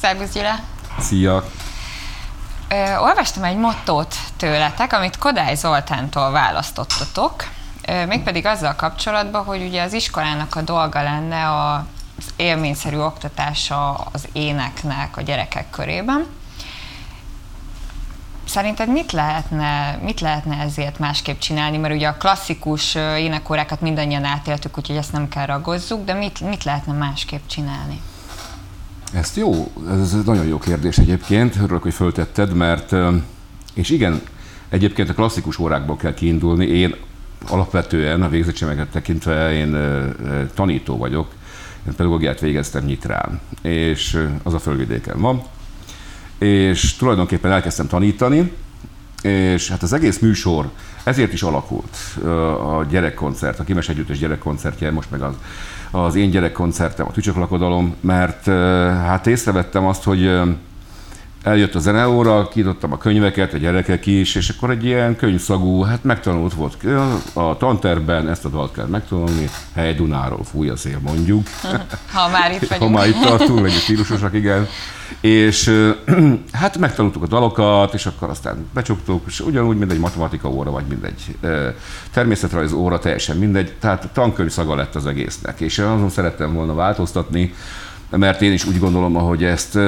Szervusz Gyula! Szia! Ö, olvastam egy mottót tőletek, amit Kodály Zoltántól választottatok, ö, mégpedig azzal kapcsolatban, hogy ugye az iskolának a dolga lenne a az élményszerű oktatása az éneknek a gyerekek körében. Szerinted mit lehetne, mit lehetne ezért másképp csinálni? Mert ugye a klasszikus énekórákat mindannyian átéltük, úgyhogy ezt nem kell ragozzuk, de mit, mit lehetne másképp csinálni? Ezt jó, ez nagyon jó kérdés egyébként, örülök, hogy föltetted, mert és igen, egyébként a klasszikus órákból kell kiindulni. Én alapvetően a végzettségeket tekintve én tanító vagyok, én pedagógiát végeztem Nyitrán, és az a fölvidéken van, és tulajdonképpen elkezdtem tanítani, és hát az egész műsor ezért is alakult. A gyerekkoncert, a Kimes Együttes gyerekkoncertje, most meg az, az én gyerekkoncertem, a Tücsök Lakodalom, mert hát észrevettem azt, hogy eljött a zeneóra, kiadottam a könyveket, a gyerekek is, és akkor egy ilyen könyvszagú, hát megtanult volt a tanterben, ezt a dalt kell megtanulni, hely Dunáról fúj a szél mondjuk. Ha már itt vagyunk. Ha már itt tartunk, vagy stílusosak, igen. És hát megtanultuk a dalokat, és akkor aztán becsuktuk, és ugyanúgy, mint egy matematika óra, vagy mindegy természetrajz óra, teljesen mindegy. Tehát tankönyv szaga lett az egésznek, és azon szerettem volna változtatni, mert én is úgy gondolom, hogy ezt,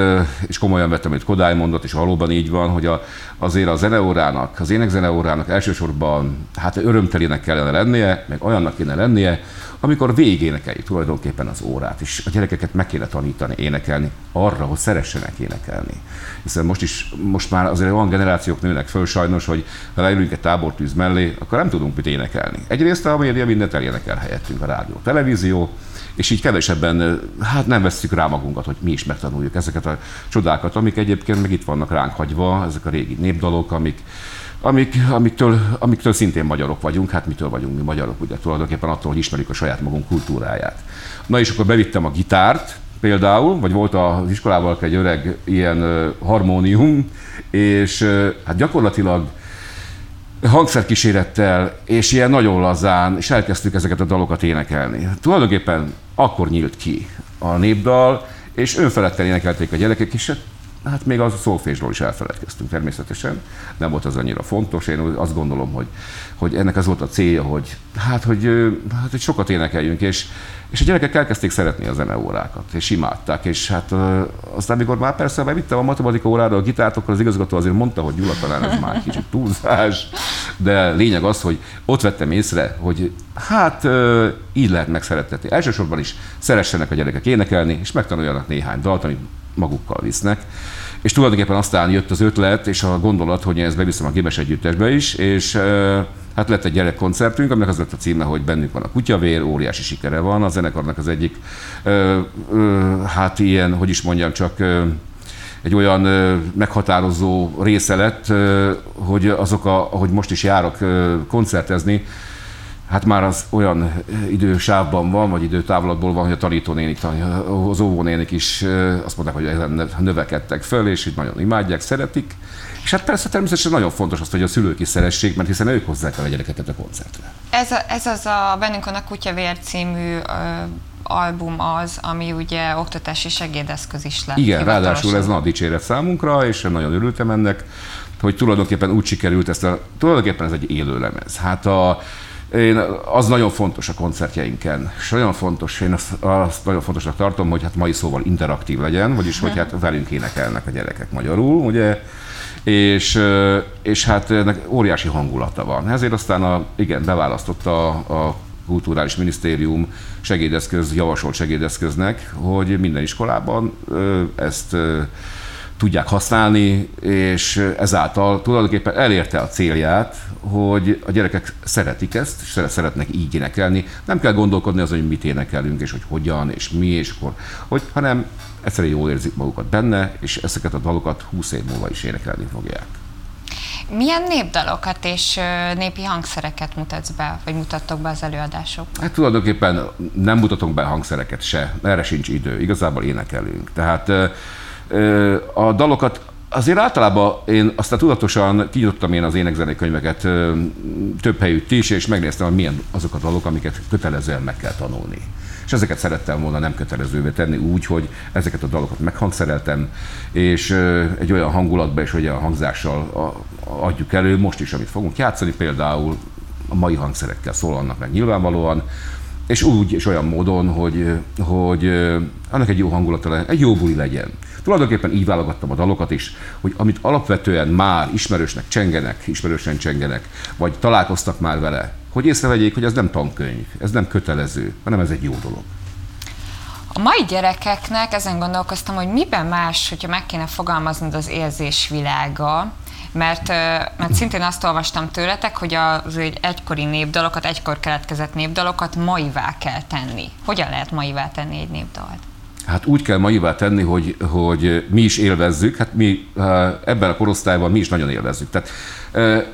és komolyan vettem, amit Kodály mondott, és valóban így van, hogy a, azért a zeneórának, az énekzeneórának elsősorban hát örömtelének kellene lennie, meg olyannak kéne lennie, amikor végénekeljük tulajdonképpen az órát, és a gyerekeket meg kéne tanítani énekelni arra, hogy szeressenek énekelni. Hiszen most is, most már azért olyan generációk nőnek föl sajnos, hogy ha leülünk egy tábortűz mellé, akkor nem tudunk mit énekelni. Egyrészt a média mindent elénekel helyettünk, a rádió, a televízió, és így kevesebben, hát nem veszük rá magunkat, hogy mi is megtanuljuk ezeket a csodákat, amik egyébként meg itt vannak ránk hagyva, ezek a régi népdalok, amik, amik, amiktől, amiktől szintén magyarok vagyunk, hát mitől vagyunk mi magyarok, ugye tulajdonképpen attól, hogy ismerjük a saját magunk kultúráját. Na és akkor bevittem a gitárt, például, vagy volt az iskolával egy öreg ilyen harmónium, és hát gyakorlatilag hangszerkísérettel, és ilyen nagyon lazán, és elkezdtük ezeket a dalokat énekelni. Tulajdonképpen akkor nyílt ki a népdal, és önfeledten énekelték a gyerekek, és hát még az szólfésről is elfeledkeztünk természetesen, nem volt az annyira fontos. Én azt gondolom, hogy, hogy ennek az volt a célja, hogy hát, hogy, hát, hogy sokat énekeljünk, és, és a gyerekek elkezdték szeretni a zeneórákat, és imádták, és hát aztán, amikor már persze bevittem a matematika órára a gitárt, akkor az igazgató azért mondta, hogy Gyula talán ez már kicsit túlzás, de lényeg az, hogy ott vettem észre, hogy hát így lehet megszerettetni. Elsősorban is szeressenek a gyerekek énekelni, és megtanuljanak néhány dalt, amit magukkal visznek. És tulajdonképpen aztán jött az ötlet és a gondolat, hogy én ezt beviszem a Gébes Együttesbe is, és hát lett egy gyerekkoncertünk, aminek az lett a címe, hogy bennünk van a kutyavér, óriási sikere van. A zenekarnak az egyik, hát ilyen, hogy is mondjam, csak egy olyan meghatározó része lett, hogy azok, a, ahogy most is járok koncertezni, hát már az olyan idősávban van, vagy időtávlatból van, hogy a tanítónénik, az óvónénik is azt mondták, hogy ezen növekedtek föl, és itt nagyon imádják, szeretik. És hát persze természetesen nagyon fontos az, hogy a szülők is szeressék, mert hiszen ők hozzák el a gyerekeket a koncertre. Ez, a, ez az a Bennünk a Kutyavér című ö, album az, ami ugye oktatási segédeszköz is lett. Igen, ráadásul ez nagy dicséret számunkra, és nagyon örültem ennek, hogy tulajdonképpen úgy sikerült ezt a, tulajdonképpen ez egy élő lemez. Hát a, én, az nagyon fontos a koncertjeinken, és nagyon fontos, én azt, azt nagyon fontosnak tartom, hogy hát mai szóval interaktív legyen, vagyis hogy hát velünk énekelnek a gyerekek magyarul, ugye, és, és hát ennek óriási hangulata van. Ezért aztán a, igen, beválasztotta a, a Kulturális Minisztérium segédeszköz, javasolt segédeszköznek, hogy minden iskolában ezt tudják használni, és ezáltal tulajdonképpen elérte a célját, hogy a gyerekek szeretik ezt, és szeretnek így énekelni. Nem kell gondolkodni azon, hogy mit énekelünk, és hogy hogyan, és mi, és akkor, hogy, hanem egyszerűen jól érzik magukat benne, és ezeket a dalokat 20 év múlva is énekelni fogják. Milyen népdalokat és népi hangszereket mutatsz be, vagy mutattok be az előadásokban? Hát tulajdonképpen nem mutatunk be hangszereket se, erre sincs idő, igazából énekelünk. Tehát a dalokat azért általában én aztán tudatosan kinyitottam én az énekzenei könyveket több helyütt is, és megnéztem, hogy milyen azok a dalok, amiket kötelezően meg kell tanulni. és ezeket szerettem volna nem kötelezővé tenni úgy, hogy ezeket a dalokat meghangszereltem, és egy olyan hangulatba és olyan hangzással adjuk elő, most is, amit fogunk játszani, például a mai hangszerekkel szólalnak meg nyilvánvalóan, és úgy és olyan módon, hogy, hogy annak egy jó hangulata legyen, egy jó buli legyen. Tulajdonképpen így válogattam a dalokat is, hogy amit alapvetően már ismerősnek csengenek, ismerősen csengenek, vagy találkoztak már vele, hogy észrevegyék, hogy ez nem tankönyv, ez nem kötelező, hanem ez egy jó dolog. A mai gyerekeknek ezen gondolkoztam, hogy miben más, hogyha meg kéne fogalmaznod az érzés világa, mert, mert szintén azt olvastam tőletek, hogy az egy egykori népdalokat, egykor keletkezett népdalokat maivá kell tenni. Hogyan lehet maivá tenni egy népdalt? Hát úgy kell maivá tenni, hogy, hogy mi is élvezzük, hát mi ebben a korosztályban mi is nagyon élvezzük. Tehát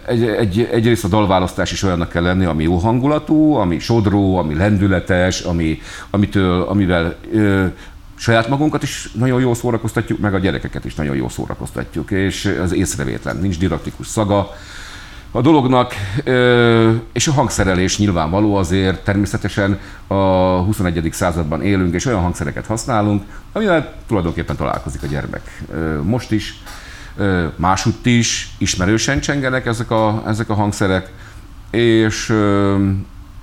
egy, egy, egyrészt a dalválasztás is olyannak kell lenni, ami jó hangulatú, ami sodró, ami lendületes, ami, amitől, amivel saját magunkat is nagyon jól szórakoztatjuk, meg a gyerekeket is nagyon jól szórakoztatjuk, és az észrevétlen, nincs didaktikus szaga a dolognak, és a hangszerelés nyilvánvaló azért természetesen a 21. században élünk, és olyan hangszereket használunk, amivel tulajdonképpen találkozik a gyermek. Most is, másutt is, ismerősen csengenek ezek a, ezek a hangszerek, és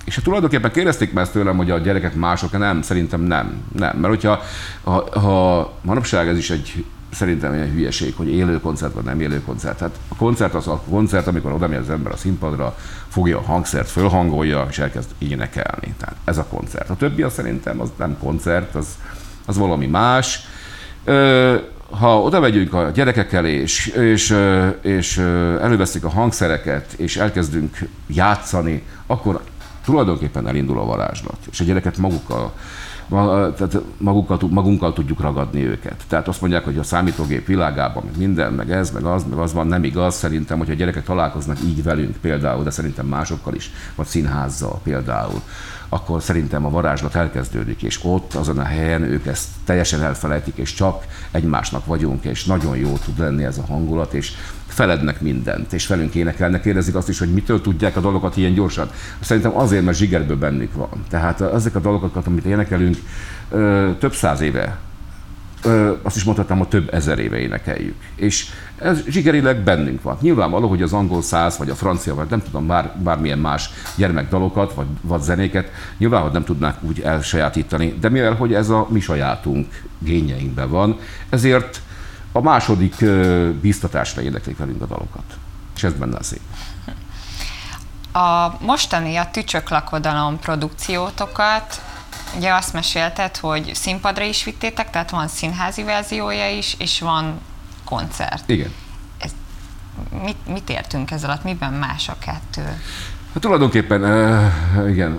és hát tulajdonképpen kérdezték már ezt tőlem, hogy a gyerekek mások, nem, szerintem nem. Nem, mert hogyha ha, ha manapság ez is egy szerintem egy hülyeség, hogy élő koncert vagy nem élő koncert. Hát a koncert az a koncert, amikor oda megy az ember a színpadra, fogja a hangszert, fölhangolja, és elkezd énekelni. Tehát ez a koncert. A többi az szerintem az nem koncert, az, az valami más. Ö, ha oda megyünk a gyerekekkel, és, és, és előveszik a hangszereket, és elkezdünk játszani, akkor tulajdonképpen elindul a varázslat, és a gyereket magukkal tehát magukkal, magunkkal tudjuk ragadni őket. Tehát azt mondják, hogy a számítógép világában meg minden, meg ez, meg az, meg az van, nem igaz. Szerintem, hogyha gyerekek találkoznak így velünk például, de szerintem másokkal is, vagy színházzal például, akkor szerintem a varázslat elkezdődik, és ott, azon a helyen ők ezt teljesen elfelejtik, és csak egymásnak vagyunk, és nagyon jó tud lenni ez a hangulat, és felednek mindent, és velünk énekelnek, kérdezik azt is, hogy mitől tudják a dolgokat ilyen gyorsan. Szerintem azért, mert zsigerből bennük van. Tehát ezek a dolgokat, amit énekelünk, több száz éve azt is mondhatnám, hogy több ezer éve énekeljük. És ez zsigerileg bennünk van. Nyilvánvaló, hogy az angol száz, vagy a francia, vagy nem tudom, bár, bármilyen más gyermekdalokat, vagy, vagy zenéket, nyilván, hogy nem tudnák úgy elsajátítani, de mivel, hogy ez a mi sajátunk gényeinkben van, ezért a második biztatásra érdeklik velünk a dalokat. És ez benne a szép. A mostani a Tücsök lakodalom produkciótokat, ugye azt mesélted, hogy színpadra is vittétek, tehát van színházi verziója is, és van koncert. Igen. Ez, mit, mit értünk ez alatt? Miben más a kettő? Hát tulajdonképpen, igen,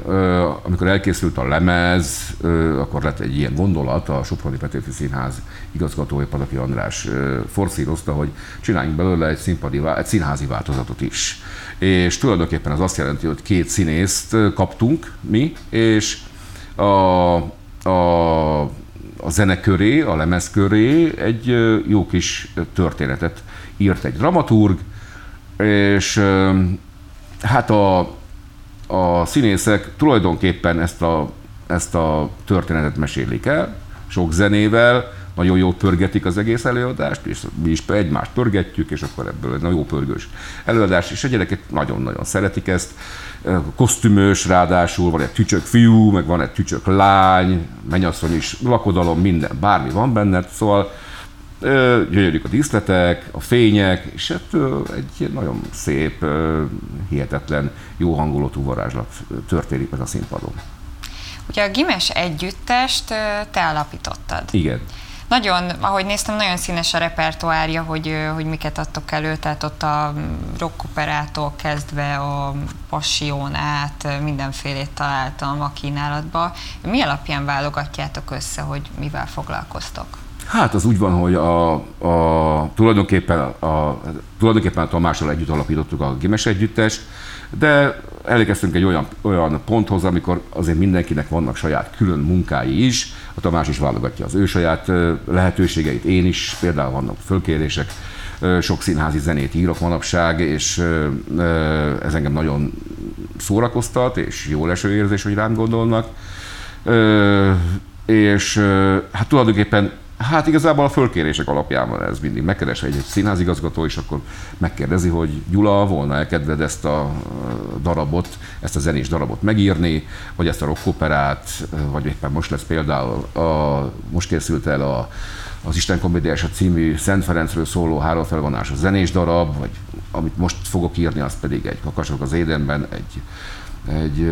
amikor elkészült a lemez, akkor lett egy ilyen gondolat, a Soproni Petőfi Színház igazgatója Pataki András forszírozta, hogy csináljunk belőle egy, színpadi, egy színházi változatot is. És tulajdonképpen az azt jelenti, hogy két színészt kaptunk mi, és a, a, a zene köré, a lemez köré egy jó kis történetet írt egy dramaturg, és hát a, a színészek tulajdonképpen ezt a, ezt a történetet mesélik el, sok zenével, nagyon jól pörgetik az egész előadást, és mi is egymást pörgetjük, és akkor ebből egy nagyon pörgős előadás, és a gyerekek nagyon-nagyon szeretik ezt. Kosztümös, ráadásul van egy tücsök fiú, meg van egy tücsök lány, mennyasszony is, lakodalom, minden, bármi van benne, szóval gyönyörűk a díszletek, a fények, és ettől egy nagyon szép, hihetetlen, jó hangulatú varázslat történik meg a színpadon. Ugye a Gimes együttest te alapítottad. Igen. Nagyon, ahogy néztem, nagyon színes a repertoárja, hogy, hogy miket adtok elő, tehát ott a rockoperától kezdve a passion át mindenfélét találtam a kínálatba. Mi alapján válogatjátok össze, hogy mivel foglalkoztok? Hát az úgy van, hogy a, a, tulajdonképpen, a, tulajdonképpen a Tamással együtt alapítottuk a Gimes együttest, de elérkeztünk egy olyan, olyan ponthoz, amikor azért mindenkinek vannak saját külön munkái is, a Tamás is válogatja az ő saját lehetőségeit, én is, például vannak fölkérések, sok színházi zenét írok manapság, és ez engem nagyon szórakoztat, és jó leső érzés, hogy rám gondolnak. És hát tulajdonképpen Hát igazából a fölkérések alapján van ez mindig. Megkeres egy, egy színházigazgató, és akkor megkérdezi, hogy Gyula, volna-e kedved ezt a darabot, ezt a zenés darabot megírni, vagy ezt a rockoperát, vagy éppen most lesz például, a, most készült el a, az Isten komédiása című Szent Ferencről szóló háromfelvonás a zenés darab, vagy amit most fogok írni, az pedig egy kakasok az édenben, egy, egy,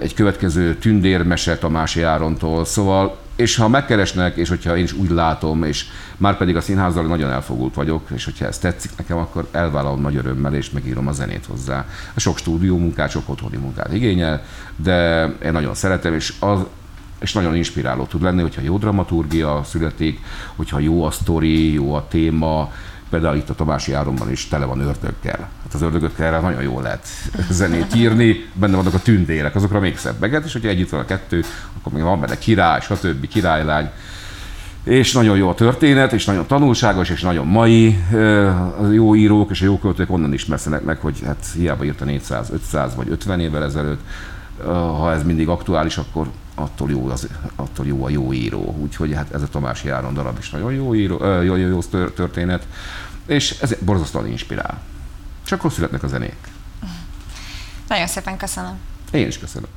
egy következő tündérmese Tamási Árontól. Szóval és ha megkeresnek, és hogyha én is úgy látom, és már pedig a színházzal nagyon elfogult vagyok, és hogyha ez tetszik nekem, akkor elvállalom nagy örömmel, és megírom a zenét hozzá. A sok stúdió munkát, sok otthoni munkát igényel, de én nagyon szeretem, és az, és nagyon inspiráló tud lenni, hogyha jó dramaturgia születik, hogyha jó a sztori, jó a téma, például itt a Tomási Áronban is tele van ördögkel. Hát az ördögökkel nagyon jól lehet zenét írni, benne vannak a tündérek, azokra még szebbeket, és hogyha együtt van a kettő, akkor még van benne király, stb. királylány. És nagyon jó a történet, és nagyon tanulságos, és nagyon mai. A jó írók és a jó költők onnan ismerszenek meg, hogy hát hiába írta 400, 500 vagy 50 évvel ezelőtt, ha ez mindig aktuális, akkor attól jó, az, attól jó a jó író. Úgyhogy hát ez a Tamási Áron darab is nagyon jó, író, jó, jó, jó történet, és ez borzasztóan inspirál. Csak akkor születnek a zenék. Nagyon szépen köszönöm. Én is köszönöm.